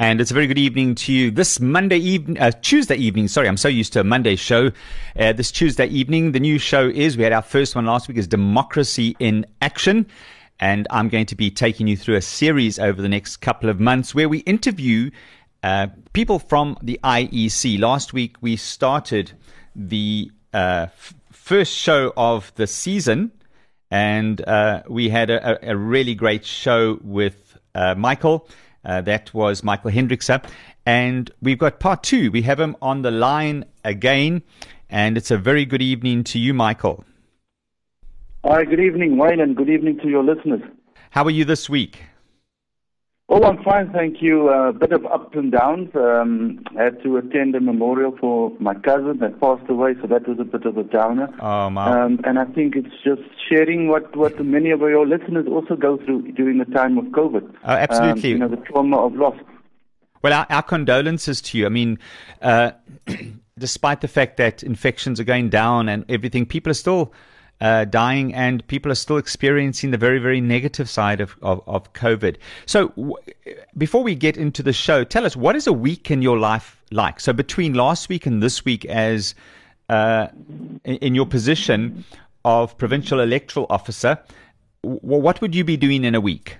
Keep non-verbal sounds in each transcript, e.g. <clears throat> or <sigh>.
And it's a very good evening to you. This Monday evening, uh, Tuesday evening, sorry, I'm so used to a Monday show. Uh, this Tuesday evening, the new show is, we had our first one last week, is Democracy in Action. And I'm going to be taking you through a series over the next couple of months where we interview uh, people from the IEC. Last week, we started the uh, f- first show of the season, and uh, we had a, a, really great show with uh, Michael uh, that was Michael Hendrickse. And we've got part two. We have him on the line again. And it's a very good evening to you, Michael. Hi, good evening, Wayne, and good evening to your listeners. How are you this week? Oh, I'm fine, thank you. A uh, bit of ups and downs. Um, I had to attend a memorial for my cousin that passed away, so that was a bit of a downer. Oh, wow. Um, and I think it's just sharing what, what many of your listeners also go through during the time of COVID. Oh, absolutely. Um, you know, the trauma of loss. Well, our, our condolences to you. I mean, uh, <clears throat> despite the fact that infections are going down and everything, people are still uh, dying, and people are still experiencing the very, very negative side of, of, of COVID. So, w- before we get into the show, tell us what is a week in your life like? So, between last week and this week, as uh, in, your position of provincial electoral officer, w- what would you be doing in a week?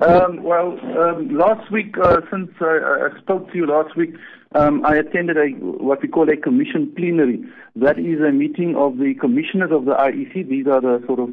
Um, well, um, last week, uh, since I, I, spoke to you last week, um, I attended a what we call a commission plenary. That is a meeting of the commissioners of the IEC. These are the sort of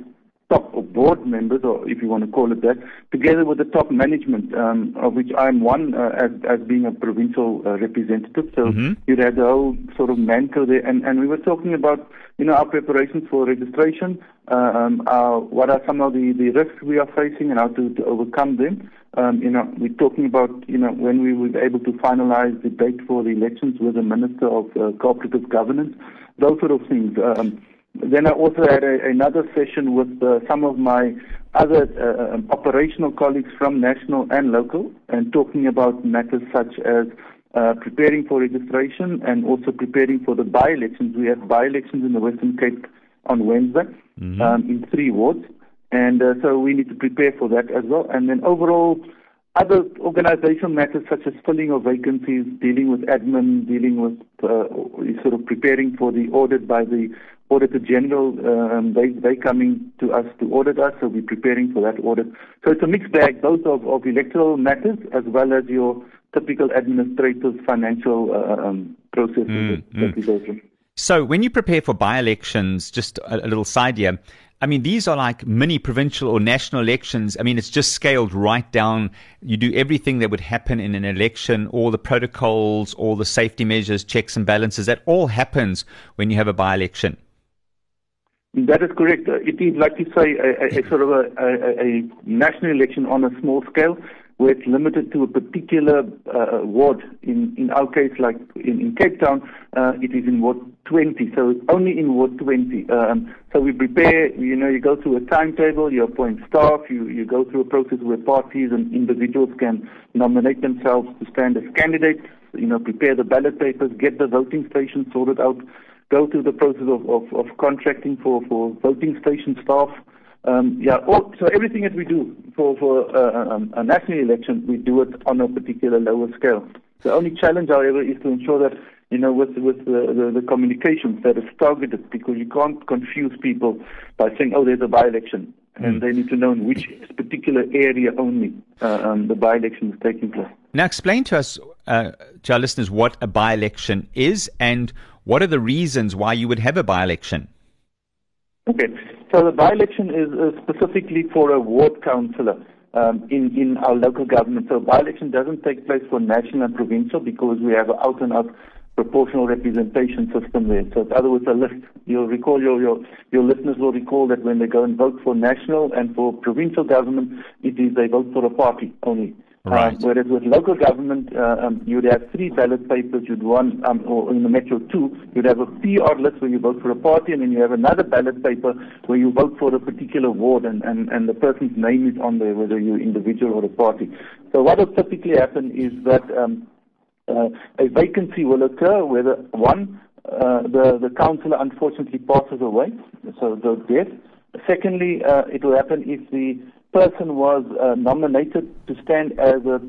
top board members, or if you want to call it that, together with the top management, um, of which I'm one uh, as, as being a provincial uh, representative. So mm-hmm. you had the whole sort of mantle there, and, and we were talking about you know our preparations for registration, uh, um, our, what are some of the, the risks we are facing, and how to, to overcome them. Um, you know, we're talking about you know when we will be able to finalize the date for the elections with the Minister of uh, Cooperative Governance, those sort of things. Um, then I also had a, another session with uh, some of my other uh, um, operational colleagues from national and local, and talking about matters such as uh, preparing for registration and also preparing for the by-elections. We have by-elections in the Western Cape on Wednesday mm-hmm. um, in three wards, and uh, so we need to prepare for that as well. And then overall, other organizational matters such as filling of vacancies, dealing with admin, dealing with uh, sort of preparing for the audit by the Auditor General, um, they they coming to us to audit us, so we're preparing for that audit. So it's a mixed bag, both of, of electoral matters as well as your typical administrative financial uh, um, processes mm, that, mm. we go through. So when you prepare for by-elections, just a, a little side here, I mean, these are like mini provincial or national elections. I mean, it's just scaled right down. You do everything that would happen in an election, all the protocols, all the safety measures, checks and balances. That all happens when you have a by election. That is correct. Uh, it is, like you say, a, a, a sort of a, a, national election on a small scale where it's limited to a particular uh, ward. In, in our case, like in, in Cape Town, uh, it is in Ward 20, so it's only in Ward 20. Um, so we prepare, you know, you go through a timetable, you appoint staff, you, you go through a process where parties and individuals can nominate themselves to stand as candidates, you know, prepare the ballot papers, get the voting stations sorted out, go through the process of, of, of contracting for, for voting station staff. Um, yeah, all, so everything that we do for, for uh, um, a national election, we do it on a particular lower scale. The only challenge, however, is to ensure that, you know, with, with the, the, the communications that is targeted, because you can't confuse people by saying, oh, there's a by-election. And mm. they need to know in which particular area only uh, um, the by-election is taking place. Now, explain to us, uh, to our listeners, what a by-election is and what are the reasons why you would have a by-election? Okay, so the by-election is uh, specifically for a ward councillor um, in, in our local government. So by-election doesn't take place for national and provincial because we have an out-and-out proportional representation system there. So in other words, a list. You'll recall, your, your, your listeners will recall that when they go and vote for national and for provincial government, it is they vote for a party only. Right. Um, whereas with local government, uh, um, you'd have three ballot papers. You'd one, um, or in the Metro two, you'd have a PR list where you vote for a party, and then you have another ballot paper where you vote for a particular ward, and, and, and the person's name is on there, whether you're individual or a party. So what will typically happen is that um, uh, a vacancy will occur, whether one, uh, the the councillor unfortunately passes away, so the death. Secondly, uh, it will happen if the person was uh, nominated to stand as a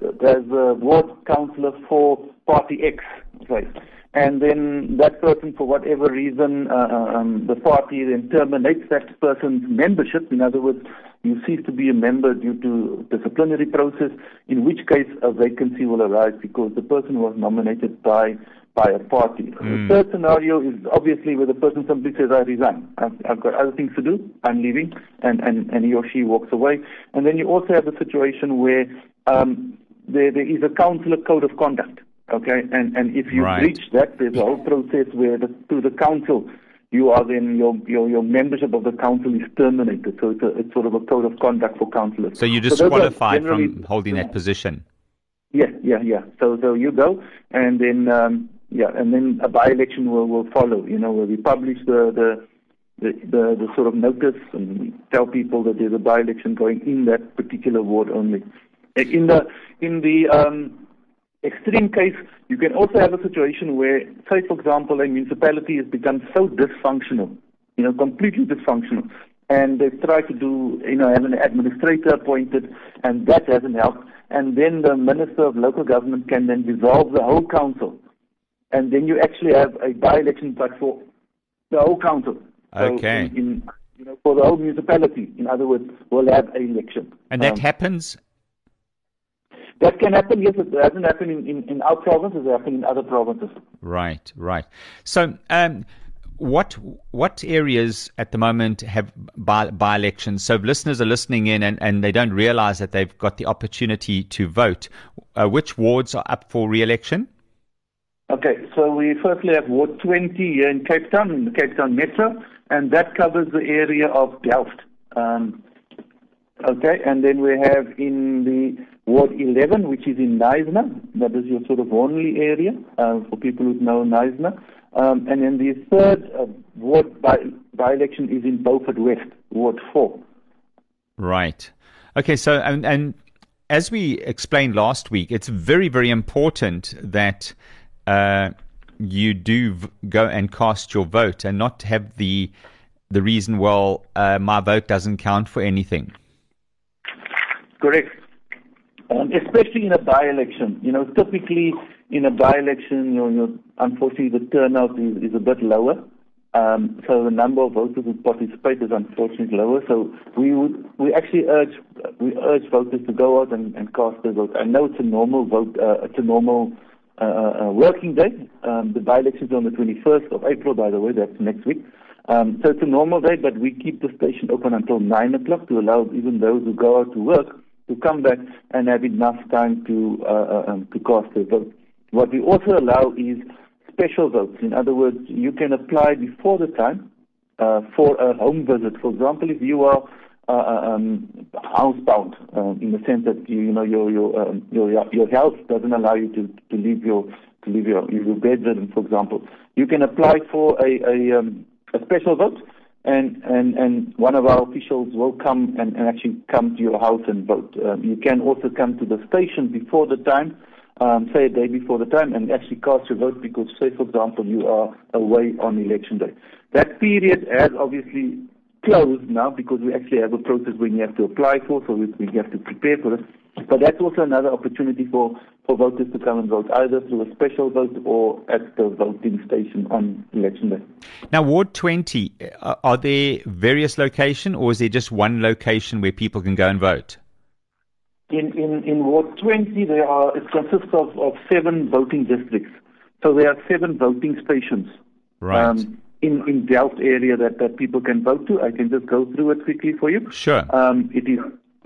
there's a ward councillor for Party X, right? And then that person, for whatever reason, uh, uh, um, the party then terminates that person's membership. In other words, you cease to be a member due to disciplinary process, in which case a vacancy will arise because the person was nominated by by a party. Mm. The third scenario is obviously where the person simply says, I resign. I've, I've, got other things to do. I'm leaving. And, and, and he or she walks away. And then you also have the situation where um, there, there is a councillor code of conduct. Okay, and and if you right. breach that, there's a whole process where the, through the council, you are then your, your your membership of the council is terminated. So it's a, it's sort of a code of conduct for councillors. So you disqualified so from holding that position. Yeah, yeah, yeah. So so you go, and then um, yeah, and then a by-election will will follow. You know, where we publish the the. The, the, the sort of notice and tell people that there's a by-election going in that particular ward only. In the in the um, extreme case, you can also have a situation where, say, for example, a municipality has become so dysfunctional, you know, completely dysfunctional, and they've tried to do, you know, have an administrator appointed, and that hasn't helped. And then the Minister of Local Government can then dissolve the whole council, and then you actually have a by-election but for the whole council. Okay. So in, in, you know, for the whole municipality, in other words, we'll have an election. And that um, happens that can happen, yes. It hasn't happened in, in, in our provinces, it's happened in other provinces. Right, right. So, um, what what areas at the moment have by, by elections? So, if listeners are listening in and, and they don't realize that they've got the opportunity to vote, uh, which wards are up for re election? Okay, so we firstly have Ward 20 here in Cape Town, in the Cape Town Metro, and that covers the area of Delft. Um, okay, and then we have in the Ward 11, which is in Knysna. That is your sort of only area uh, for people who know Knysna. Um, and then the third uh, ward by, by election is in Beaufort West, Ward 4. Right. Okay, so, and, and as we explained last week, it's very, very important that uh, you do v- go and cast your vote and not have the the reason, well, uh, my vote doesn't count for anything. Correct. Especially in a by-election. You know, typically in a by-election, you know, unfortunately the turnout is, is a bit lower. Um, so the number of voters who participate is unfortunately lower. So we would we actually urge we urge voters to go out and, and cast their vote. I know it's a normal vote. Uh, it's a normal uh, uh, uh working day. Um, the by-election is on the 21st of April, by the way. That's next week. Um, so it's a normal day, but we keep the station open until nine o'clock to allow even those who go out to work to come back and have enough time to uh, um, to cast their vote. What we also allow is special votes. In other words, you can apply before the time uh, for a home visit. For example, if you are uh, uh um, housebound, um, in the sense that you, you know your your, um, your your health doesn't allow you to, to leave your to leave your your bedroom, for example, you can apply for a a, um, a special vote and, and, and one of our officials will come and, and actually come to your house and vote. Um, you can also come to the station before the time, um, say a day before the time, and actually cast your vote because, say, for example, you are away on election day. That period has obviously closed now because we actually have a process when you have to apply for, so we, we have to prepare for it. But that's also another opportunity for, for voters to come and vote, either through a special vote or at the voting station on election day. Now, Ward 20, uh, are there various locations or is there just one location where people can go and vote? In, in, in Ward 20, there are, it consists of, of seven voting districts. So there are seven voting stations. Right. Um, in, in Delft area that, that people can vote to. I can just go through it quickly for you. Sure. Um, it is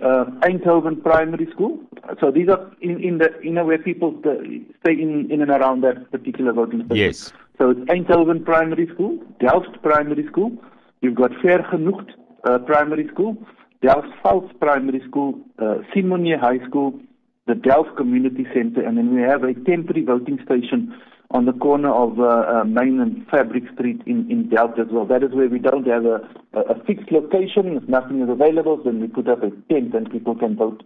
uh, Eindhoven Primary School. So these are in, in the you know where people stay in, in and around that particular voting station. Yes. So it's Eindhoven Primary School, Delft Primary School. You've got Vergenoegd uh, Primary School, Delft South Primary School, uh, Simunye High School, the Delft Community Center, and then we have a temporary voting station on the corner of uh, uh, Main and Fabric Street in, in Delft as well. That is where we don't have a, a, fixed location. If nothing is available, then we put up a tent and people can vote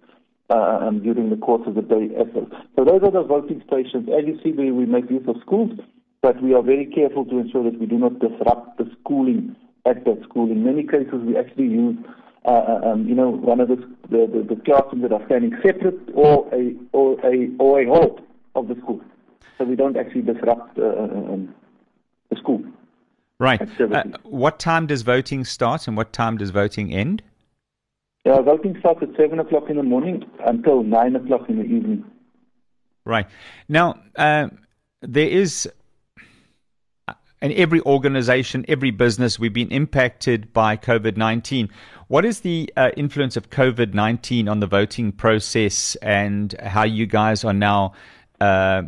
uh, um, during the course of the day as well. So those are the voting stations. As you see, we, we make use of schools, but we are very careful to ensure that we do not disrupt the schooling at that school. In many cases, we actually use uh, uh, um, you know, one of the, the, the, the, classrooms that are standing separate or a, or a, or a hall of the school. So we don't actually disrupt uh, uh um, the school. Right. Uh, what time does voting start and what time does voting end? Uh, voting starts at 7 o'clock in the morning until 9 o'clock in the evening. Right. Now, uh, there is, in every organization, every business, we've been impacted by COVID 19. What is the uh, influence of COVID 19 on the voting process and how you guys are now, uh,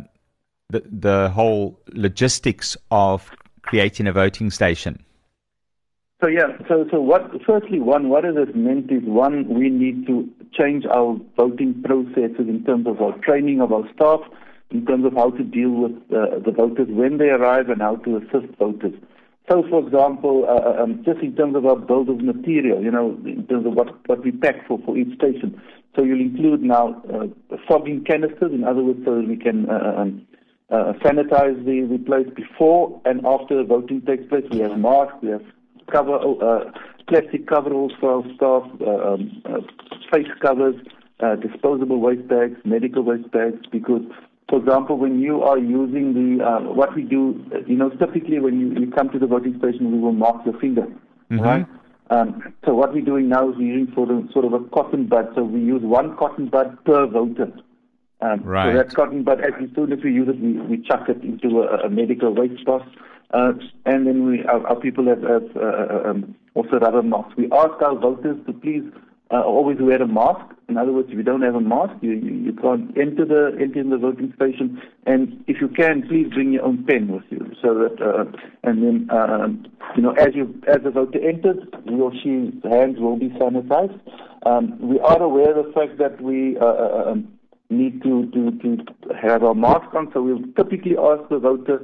the, the whole logistics of creating a voting station? So yeah, so so what? Firstly, one, what it meant is one, we need to change our voting processes in terms of our training of our staff, in terms of how to deal with uh, the voters when they arrive and how to assist voters. So, for example, uh, uh um, just in terms of our build of material, you know, in terms of what, what we pack for, for each station. So you'll include now uh, fogging canisters, in other words, so we can uh um, uh, sanitize the, the place before and after the voting takes place. We have masks, we have cover, uh, plastic coveralls for our staff, uh, um, uh, face covers, uh, disposable waste bags, medical waste bags, because, for example, when you are using the, uh, what we do, you know, typically when you, you come to the voting station, we will mark your finger, mm-hmm. right? Um, so what we're doing now is we're using sort of, sort of a cotton bud. So we use one cotton bud per voter. Um, right. So that cotton but as soon as we use it, we, we chuck it into a, a medical waste box. Uh, and then we, our, our people have, have uh, uh, um, also rubber masks. We ask our voters to please uh, always wear a mask. In other words, if you don't have a mask, you, you, you can't enter the enter the voting station. And if you can, please bring your own pen with you, so that uh, and then uh, you know as you as the voter enters, he or she's hands will be sanitized. Um, we are aware of the fact that we uh, uh um, need to, to to have our mask on, so we'll typically ask the voter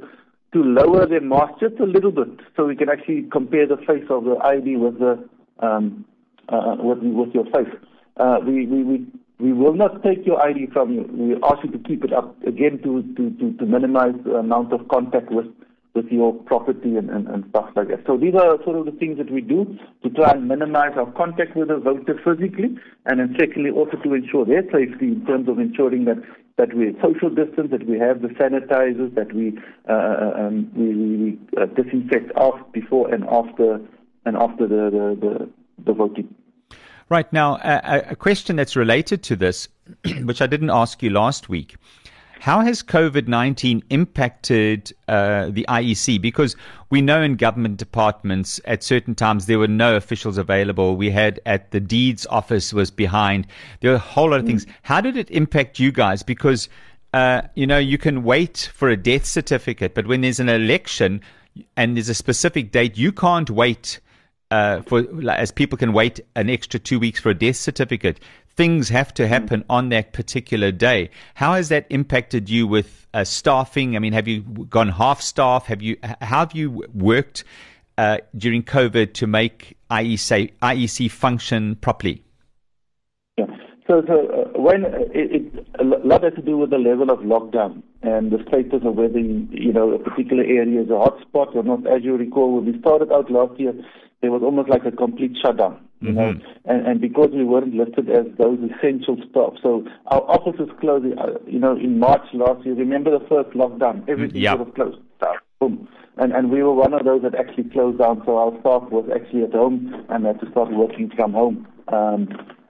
to lower their mask just a little bit so we can actually compare the face of the ID with the um, uh, with, with your face. Uh, we, we, we, we will not take your ID from you. We ask you to keep it up again to, to, to, to minimize the amount of contact with, with your property and, and, and stuff like that. So these are sort of the things that we do to try and minimize our contact with the voter physically, and then secondly also to ensure their safety in terms of ensuring that that we social distance, that we have the sanitizers, that we uh, uh, um, we, we uh, disinfect off before and after and after the the, the, the voting. Right now, a, a question that's related to this, <clears throat> which I didn't ask you last week. How has COVID 19 impacted uh, the IEC? Because we know in government departments at certain times there were no officials available. We had at the deeds office was behind. There were a whole lot of things. Mm. How did it impact you guys? Because, uh, you know, you can wait for a death certificate, but when there's an election and there's a specific date, you can't wait. Uh, for as people can wait an extra two weeks for a death certificate, things have to happen on that particular day. How has that impacted you with uh, staffing? I mean, have you gone half staff? Have you how have you worked uh, during COVID to make IEC IEC function properly? Yeah. So, so uh, when uh, it, it, a lot has to do with the level of lockdown and the status of whether you know a particular area is a hotspot or not. As you recall, when we started out last year, there was almost like a complete shutdown you mm-hmm. know, and, and because we weren't listed as those essential staff, so our offices closed, uh, you know, in March last year. Remember the first lockdown? Everything yep. sort of closed down. Boom. And, and we were one of those that actually closed down, so our staff was actually at home and had to start working from home. Um,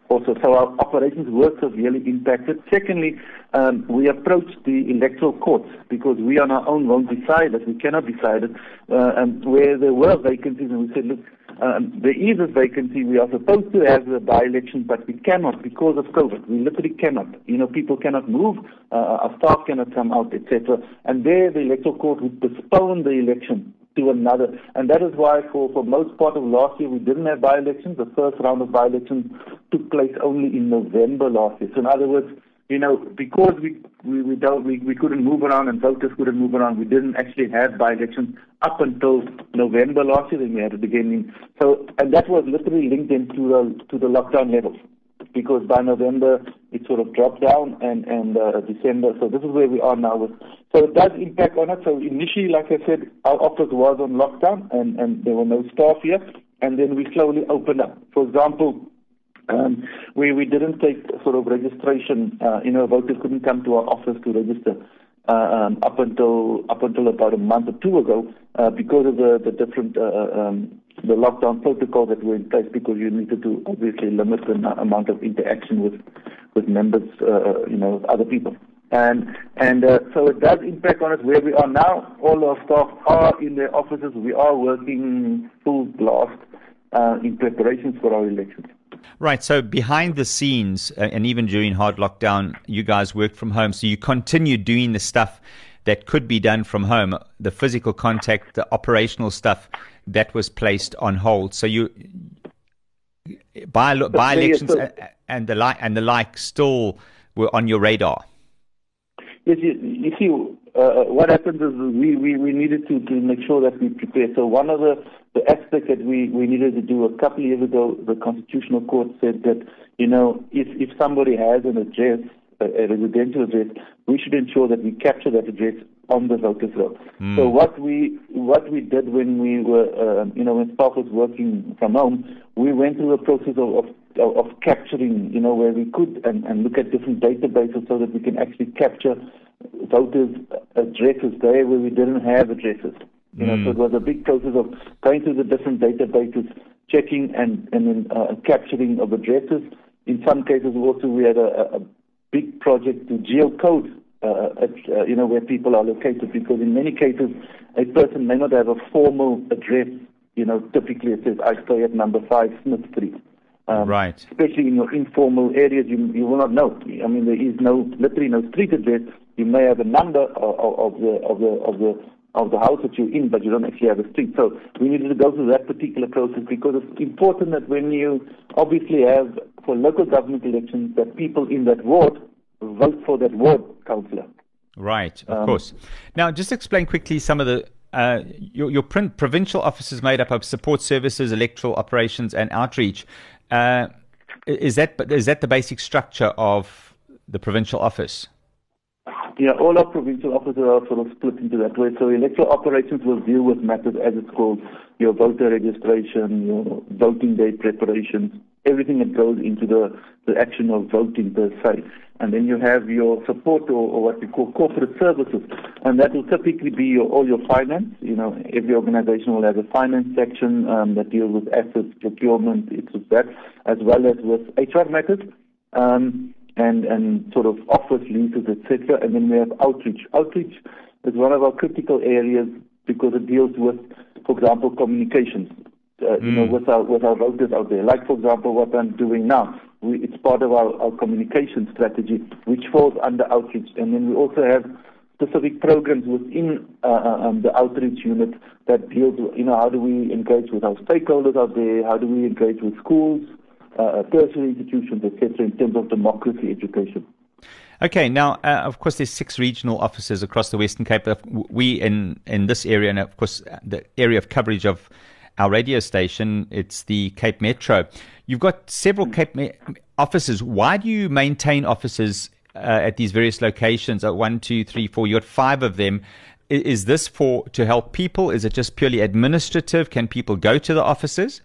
also, so our operations were severely impacted. Secondly, um, we approached the electoral courts because we on our own won't decide it. We cannot decide it. Uh, and where there were vacancies, and we said, look, um, there is a vacancy. We are supposed to have a by-election, but we cannot because of COVID. We literally cannot. You know, people cannot move, uh, our staff cannot come out, etc. And there, the electoral court would postpone the election to another. And that is why, for, for most part of last year, we didn't have by-elections. The first round of by-elections took place only in November last year. So, in other words, you know, because we we we, don't, we we couldn't move around and voters couldn't move around, we didn't actually have by-elections up until November last year. Then we had it again. In, so, and that was literally linked into the to the lockdown levels, because by November it sort of dropped down, and and uh, December. So this is where we are now. With, so it does impact on us. So initially, like I said, our office was on lockdown, and and there were no staff here, and then we slowly opened up. For example Um, we we didn't take sort of registration. Uh, you know, voters couldn't come to our office to register uh, um, up until up until about a month or two ago uh, because of the the different um, the lockdown protocol that were in place because you needed to obviously limit the amount of interaction with with members, you know, with other people. And and so it does impact on us where we are now. All our staff are in their offices. We are working full blast in preparations for our elections. Right. So behind the scenes, uh, and even during hard lockdown, you guys worked from home. So you continue doing the stuff that could be done from home, the physical contact, the operational stuff that was placed on hold. So you by by elections and the like and the like still were on your radar. Yes, you, you see, what happens is we, we, we needed to, to make sure that we prepare. So one of the, the aspects that we, we needed to do a couple of years ago, the Constitutional Court said that, you know, if, if somebody has an address, a, a residential address, we should ensure that we capture that address on the voters roll. Mm. So what we what we did when we were uh, you know when staff was working from home, we went through a process of, of of capturing, you know, where we could and, and look at different databases so that we can actually capture voters' addresses there where we didn't have addresses. You mm. know, so it was a big process of going through the different databases, checking and and then uh, capturing of addresses. In some cases, also we had a, a big project to geocode, uh, uh, you know, where people are located because in many cases a person may not have a formal address. You know, typically it says I stay at number five Smith Street. Um, right. Especially in your informal areas, you, you will not know. I mean, there is no, literally no street address. You may have a number of, of the of the of the of the house that you're in, but you don't actually have a street. So we needed to go through that particular process because it's important that when you obviously have for local government elections that people in that ward vote for that ward councillor. Right, of um, course. Now, just explain quickly some of the uh, your, your provincial office is made up of support services, electoral operations, and outreach. Uh, is that is that the basic structure of the provincial office? Yeah, all our provincial offices are sort of split into that way. So electoral operations will deal with matters as it's called your voter registration, your voting day preparations, everything that goes into the, the action of voting per se. And then you have your support or, or what we call corporate services. And that will typically be your, all your finance. You know, every organization will have a finance section um, that deals with assets, procurement, it's with that, as well as with HR matters. Um, and, and sort of office leases, etc. And then we have outreach. Outreach is one of our critical areas because it deals with, for example, communications. Uh, mm. You know, mm. with our with our voters out there. Like, for example, what I'm doing now. We, it's part of our, our communication strategy, which falls under outreach. And then we also have specific programs within uh, uh um, the outreach unit that deals with, you know, how do we engage with our stakeholders out there? How do we engage with schools? uh, tertiary institutions, etc., in terms of democracy education. Okay, now uh, of course there's six regional offices across the Western Cape. We in in this area, and of course the area of coverage of our radio station, it's the Cape Metro. You've got several Cape Me- offices. Why do you maintain offices uh, at these various locations? At one, two, three, four. You've got five of them. Is this for to help people? Is it just purely administrative? Can people go to the offices?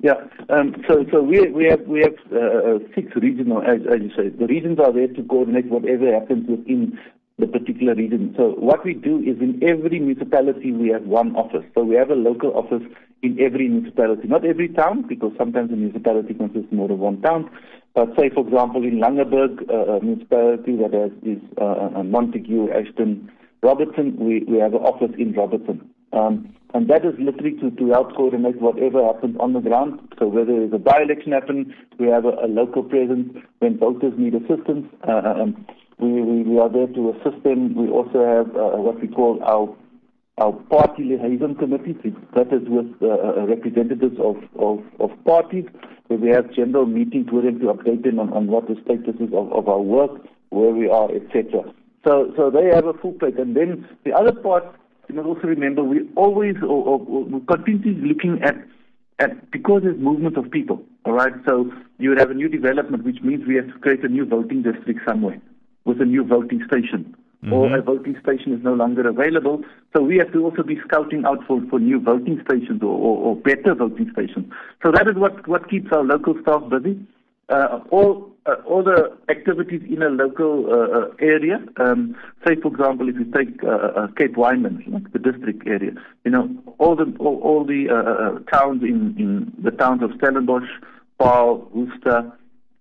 Yeah. Um, so so we we have we have uh, uh, six regional, as, as you say. The regions are there to coordinate whatever happens within the particular region. So what we do is in every municipality we have one office. So we have a local office in every municipality. Not every town, because sometimes a municipality consists more of one town. But say, for example, in Langeberg, uh, a municipality that has is uh, Montagu, Ashton, Robertson, we, we have an office in Robertson. Um, and that is literally to, to help coordinate whatever happens on the ground. So whether there's a by-election happen, we have a, a local presence. When voters need assistance, uh, um, we, we, we are there to assist them. We also have uh, what we call our our party liaison committee. That is with uh, uh, representatives of, of, of parties, where we have general meetings with them to update them on, on what the status is of, of our work, where we are, etc. So, so they have a full plate. And then the other part you must also remember we always or, or continuously looking at at because there's movement of people. All right, so you would have a new development, which means we have to create a new voting district somewhere with a new voting station. mm-hmm. or a voting station is no longer available. So we have to also be scouting out for, for new voting stations or, or, or better voting stations. So that is what, what keeps our local staff busy. Uh, all uh, all the activities in a local uh, uh area. Um, say, for example, if you take uh, uh, Cape Winelands, like the district area, you know, all the all, all the towns in, in the towns of Stellenbosch, Paarl, Worcester,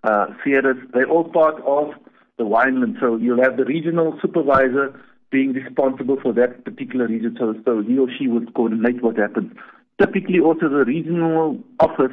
uh, Ceres, they're all part of the wineland. So you'll have the regional supervisor being responsible for that particular region. So, so he or she would coordinate what happens. Typically, also the regional office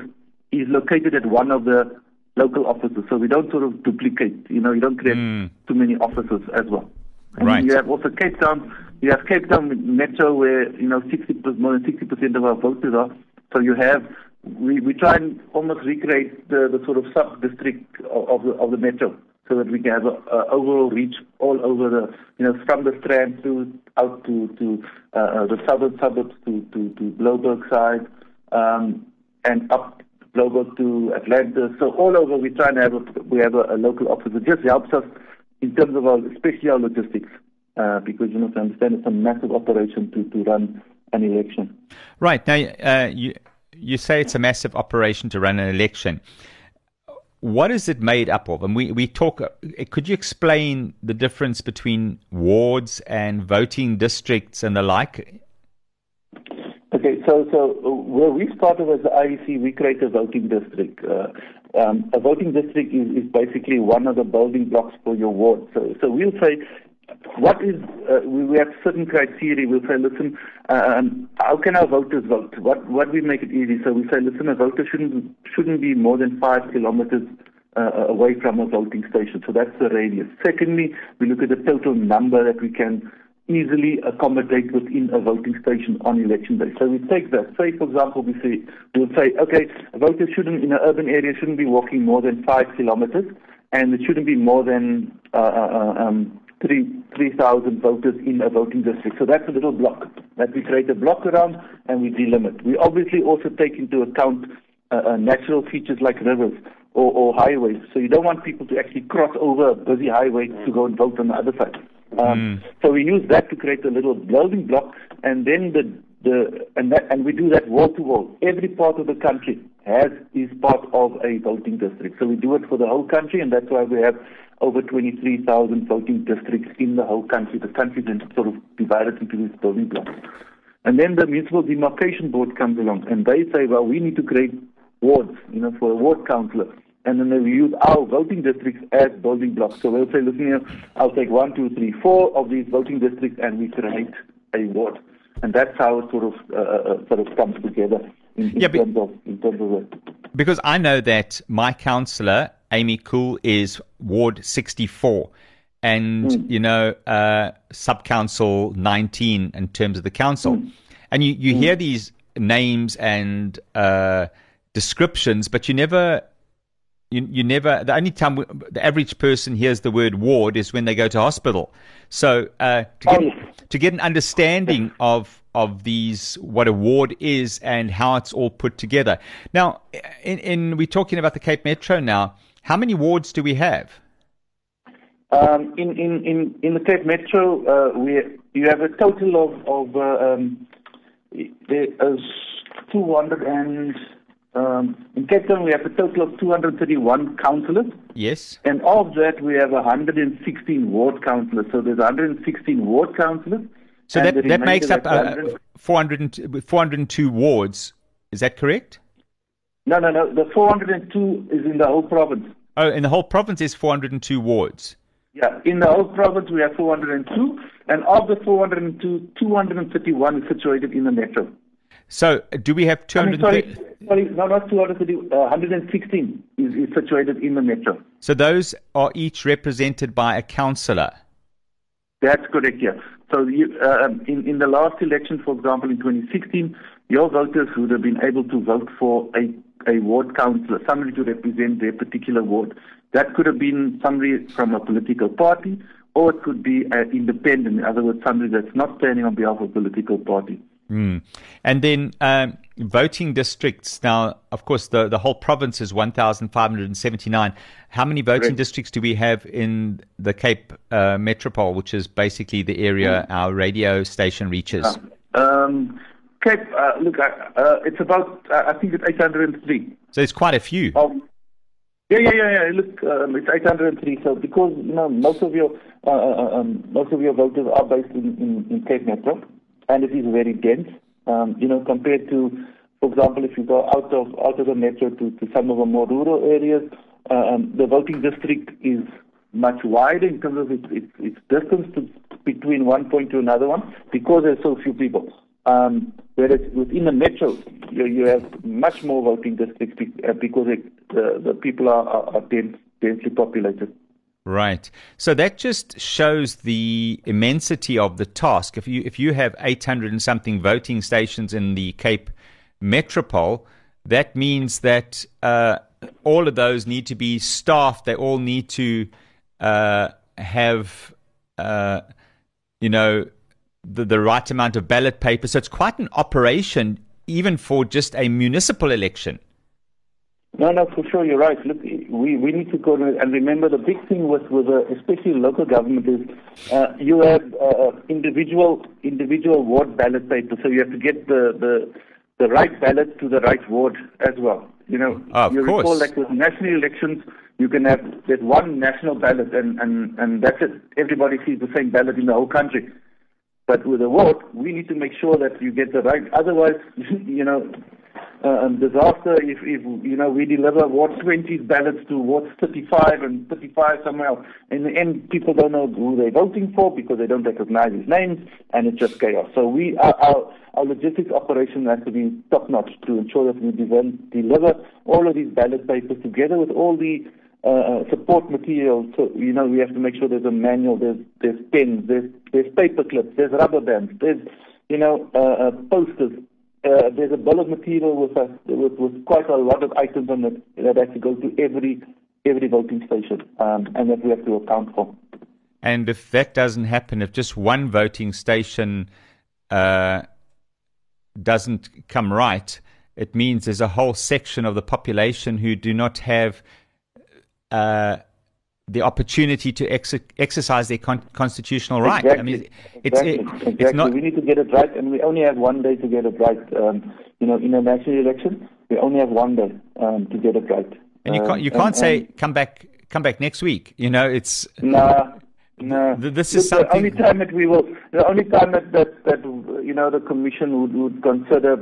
is located at one of the local offices, so we don't sort of duplicate. You know, you don't create mm. too many offices as well. And right. You have also Cape Town. You have Cape Town Metro, where you know 60 more than 60 percent of our voters are. So you have we, we try and almost recreate the, the sort of sub district of, of the of the metro so that we can have an overall reach all over the, you know, from the Strand to out to to uh, the southern suburbs to to to Blouberg side, um, and up Blouberg to Atlantis. So all over, we try and have a, we have a, a local office. It just helps us in terms of our, especially our logistics, uh, because you know to understand it's a massive operation to to run an election. Right now, uh, you you say it's a massive operation to run an election what is it made up of? And we, we talk, could you explain the difference between wards and voting districts and the like? Okay, so so where we started as the IEC, we created a voting district. Uh, um, a voting district is, is basically one of the building blocks for your ward. So, so we'll say what is uh, we have certain criteria. We'll say, listen, um, how can our voters vote? What what we make it easy? So we say, listen, a voter shouldn't shouldn't be more than five kilometers uh, away from a voting station. So that's the radius. Secondly, we look at the total number that we can easily accommodate within a voting station on election day. So we take that. Say, for example, we say we'll say, okay, a voter shouldn't in an urban area shouldn't be walking more than five kilometers, and it shouldn't be more than uh, uh, uh um, 3,000 voters in a voting district. So that's a little block that we create a block around and we delimit. We obviously also take into account uh, uh, natural features like rivers or, or, highways. So you don't want people to actually cross over a busy highway to go and vote on the other side. Um, mm. So we use that to create a little building block, and then the the and that and we do that wall to wall. Every part of the country has is part of a voting district. So we do it for the whole country, and that's why we have over 23,000 voting districts in the whole country. The country is sort of divided into these building blocks. And then the Municipal Demarcation Board comes along and they say, well, we need to create wards, you know, for a ward councillor. And then they use our voting districts as building blocks. So they'll say, listen here, I'll take one, two, three, four of these voting districts and we create a ward. And that's how it sort of, uh, uh, uh sort of comes together in, in yeah, terms of, in terms of it. Because I know that my councillor Amy Cool is Ward 64 and mm. you know uh, sub council 19 in terms of the council mm. and you, you mm. hear these names and uh, descriptions but you never you, you never the only time the average person hears the word ward is when they go to hospital so uh, to get oh. to get an understanding of of these what a ward is and how it's all put together now in, in we're talking about the Cape Metro now how many wards do we have? Um, in, in, in, in the Cape Metro, uh, we you have a total of, of uh, um, there is 200 and um, in Cape Town we have a total of 231 councillors. Yes. And of that we have 116 ward councillors. So there's 116 ward councillors. So that, that makes up uh, 400, 402 wards. Is that correct? No, no, no. The 402 is in the whole province. Oh, in the whole province is 402 wards. Yeah, in the whole province we have 402, and of the 402, 231 is situated in the metro. So, do we have 200? I mean, sorry, sorry, no, not 230. Uh, 116 is, is situated in the metro. So those are each represented by a councillor. That's correct. Yeah. So you, uh, in in the last election, for example, in 2016, your voters would have been able to vote for a a ward councillor, somebody to represent their particular ward. That could have been somebody from a political party, or it could be an independent, in other words, somebody that's not standing on behalf of a political party. Mm. And then um, voting districts. Now, of course, the, the whole province is 1,579. How many voting Correct. districts do we have in the Cape uh, Metropole, which is basically the area Mm. our radio station reaches? Um, Cape, uh, look, uh, uh, it's about, uh, I think it's 803. So it's quite a few. Um, yeah, yeah, yeah, yeah. Look, um, it's 803. So because you know most of your uh, um, most of your voters are based in, in, in Cape Metro, and it is very dense. Um, you know, compared to, for example, if you go out of out of the metro to, to some of the more rural areas, um, the voting district is much wider in terms of its, its, its distance to, between one point to another one because there's so few people. Um, whereas within the metro, you, you have much more voting districts uh, because it, the, the people are, are, are dense, densely populated. Right. So that just shows the immensity of the task. If you if you have 800 and something voting stations in the Cape Metropole, that means that uh, all of those need to be staffed. They all need to uh, have, uh, you know, the, the right amount of ballot paper. So it's quite an operation, even for just a municipal election. No, no, for sure, you're right. Look, we, we need to go and remember the big thing with, with uh, especially local government is uh, you have uh, individual individual ward ballot paper, so you have to get the, the the right ballot to the right ward as well. You know, Of you course. recall like with national elections, you can have there's one national ballot, and, and, and that's it. Everybody sees the same ballot in the whole country. But with a vote, we need to make sure that you get the right. Otherwise, <laughs> you know, uh, um, disaster if, if you know we deliver Ward 20's ballots to Ward 35 and 35 somewhere else. In the end, people don't know who they're voting for because they don't recognize his names, and it's just chaos. So we our our, our logistics operation has to be top notch to ensure that we deliver all of these ballot papers together with all the uh, uh, support material. So you know we have to make sure there's a manual, there's there's pens, there's there's paper clips, there's rubber bands, there's you know uh, uh, posters. Uh, there's a bill of material with, with with quite a lot of items on it that has to go to every every voting station, um, and that we have to account for. And if that doesn't happen, if just one voting station uh, doesn't come right, it means there's a whole section of the population who do not have uh, the opportunity to ex- exercise their con- constitutional right. Exactly. I mean, it's exactly. it, exactly. it's not. We need to get it right, and we only have one day to get it right. Um, you know, in a national election, we only have one day um, to get it right. And you can't Um, you can't and- say come back come back next week. You know, it's Nah. Th- this is Look, the only time that we will, the only time that that, that you know the commission would, would consider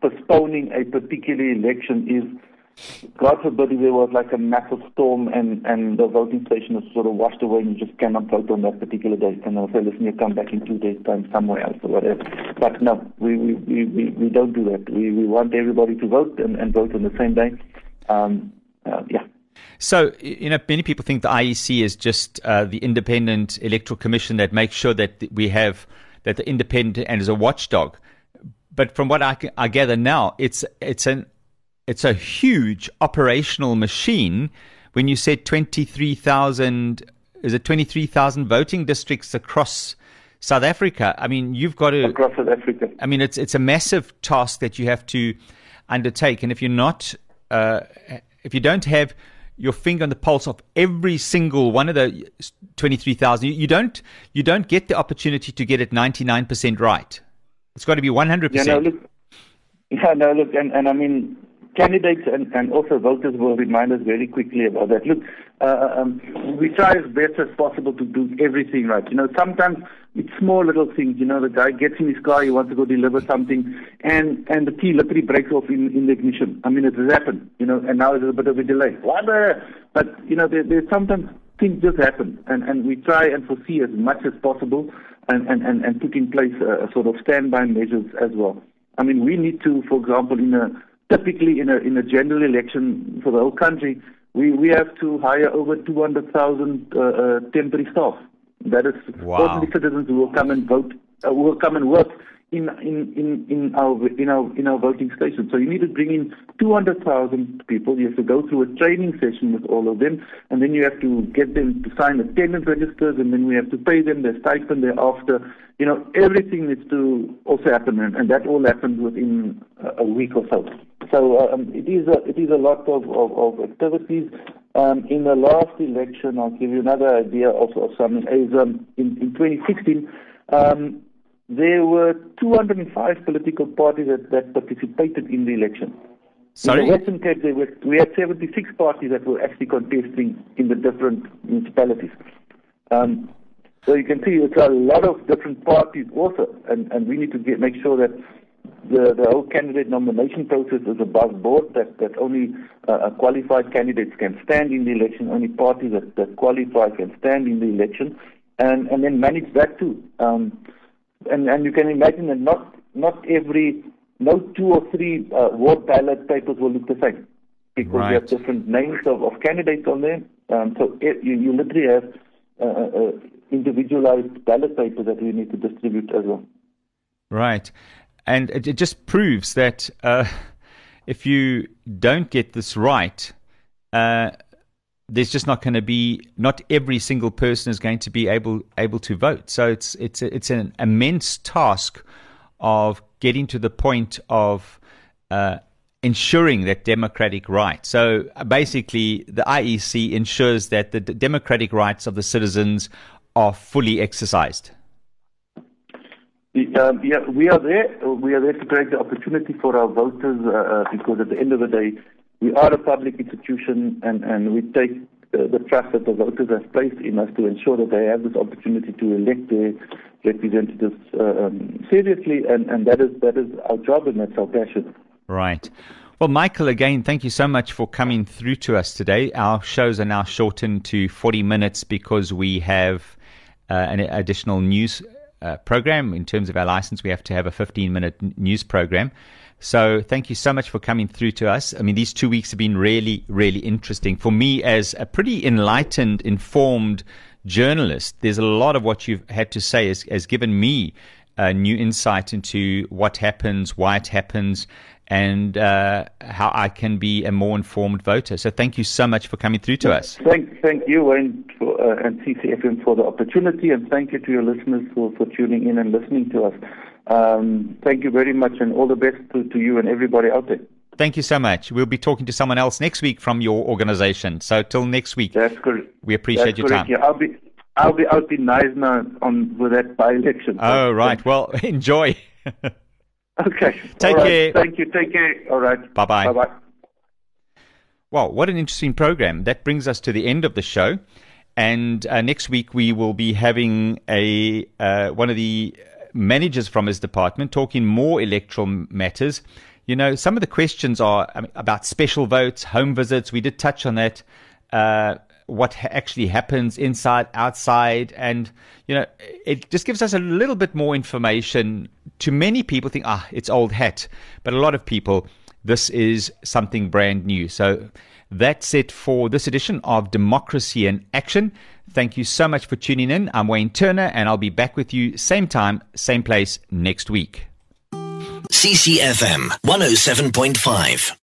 postponing a particular election is, God forbid, if there was like a massive storm and and the voting station is sort of washed away and you just cannot vote on that particular day, and they'll say, listen, you come back in two days' time somewhere else or whatever. But no, we we, we, we, we don't do that. We we want everybody to vote and, and vote on the same day. Um, uh, yeah. So, you know, many people think the IEC is just uh, the independent electoral commission that makes sure that we have that the independent and is a watchdog. But from what I, I gather now, it's it's an it's a huge operational machine. When you said twenty three thousand, is it twenty three thousand voting districts across South Africa? I mean, you've got to Across South Africa. I mean, it's it's a massive task that you have to undertake, and if you're not, uh, if you don't have your finger on the pulse of every single one of the twenty three thousand, you, you don't you don't get the opportunity to get it ninety nine percent right. It's got to be 100%. Yeah, no, look. <laughs> Yeah, no, look, and, and I mean, candidates and, and also voters will remind us very quickly about that. Look, uh, um, we try as best as possible to do everything right. You know, sometimes it's small little things. You know, the guy gets in his car, he wants to go deliver something, and and the key literally breaks off in, in the ignition. I mean, it has happened. You know, and now there's a bit of a delay. The? But you know, there, there's sometimes things just happen, and and we try and foresee as much as possible, and and and, and put in place a, a sort of standby measures as well. I mean, we need to, for example, in a typically in a in a general election for the whole country, we we have to hire over 200,000 uh, uh, temporary staff. That is Wow. ordinary citizens who will come and vote, uh, who will come and work in in in in our in our in our voting stations. So you need to bring in 200,000 people. You have to go through a training session with all of them, and then you have to get them to sign attendance registers, and then we have to pay them their stipend thereafter. You know, everything needs to also happen, and, and that all happens within a, a week or so. So um, it is a it is a lot of of, of activities. Um, in the last election, I'll give you another idea of, of something. Is um, in, in 2016. Um, there were 205 political parties that, that participated in the election. Sorry? In the Western Cape, there were, we had 76 parties that were actually contesting in the different municipalities. Um, so you can see it's a lot of different parties also, and, and we need to get, make sure that the, the whole candidate nomination process is above board, that, that only uh, qualified candidates can stand in the election, only parties that, that qualify can stand in the election, and, and then manage that too. Um, and and you can imagine that not not every no two or three uh, ward ballot papers will look the same because right. you have different names of, of candidates on there. Um, so it, you, you literally have uh, uh, uh, individualized ballot papers that we need to distribute as well. Right, and it, it just proves that uh, if you don't get this right uh, there's just not going to be not every single person is going to be able able to vote. So it's it's it's an immense task of getting to the point of uh, ensuring that democratic right. So uh, basically, the IEC ensures that the democratic rights of the citizens are fully exercised. Yeah, we are there. We are there to create the opportunity for our voters uh, uh because at the end of the day, we are a public institution and, and we take uh, the trust that the voters have placed in us to ensure that they have this opportunity to elect their representatives uh, um, seriously, and, and that is that is our job and that's our passion. Right. Well, Michael, again, thank you so much for coming through to us today. Our shows are now shortened to 40 minutes because we have uh, an additional news uh, program. In terms of our license, we have to have a 15 minute news program. So thank you so much for coming through to us. I mean, these two weeks have been really, really interesting for me as a pretty enlightened, informed journalist. There's a lot of what you've had to say has, has given me a new insight into what happens, why it happens, and uh, how I can be a more informed voter. So thank you so much for coming through to us. Thank, thank you, and, for, uh, and CCFM for the opportunity, and thank you to your listeners for, for tuning in and listening to us. Um, thank you very much, and all the best to, to you and everybody out there. Thank you so much. We'll be talking to someone else next week from your organization. So till next week. That's correct. We appreciate That's your correct. time. Yeah, I'll be I'll be out in Knysna on with that by election. Oh right. Well, <laughs> enjoy. <laughs> okay. Take right. care. Thank you. Take care. All right. Bye bye. Bye bye. Well, what an interesting program. That brings us to the end of the show. And uh, next week we will be having a uh, one of the managers from his department talking more electoral matters. You know, some of the questions are I mean, about special votes, home visits. We did touch on that. Uh, what ha- actually happens inside, outside, and you know, it just gives us a little bit more information. To many people, think ah, it's old hat, but a lot of people, this is something brand new. So that's it for this edition of Democracy in Action. Thank you so much for tuning in. I'm Wayne Turner, and I'll be back with you same time, same place next week. CCFM 107.5.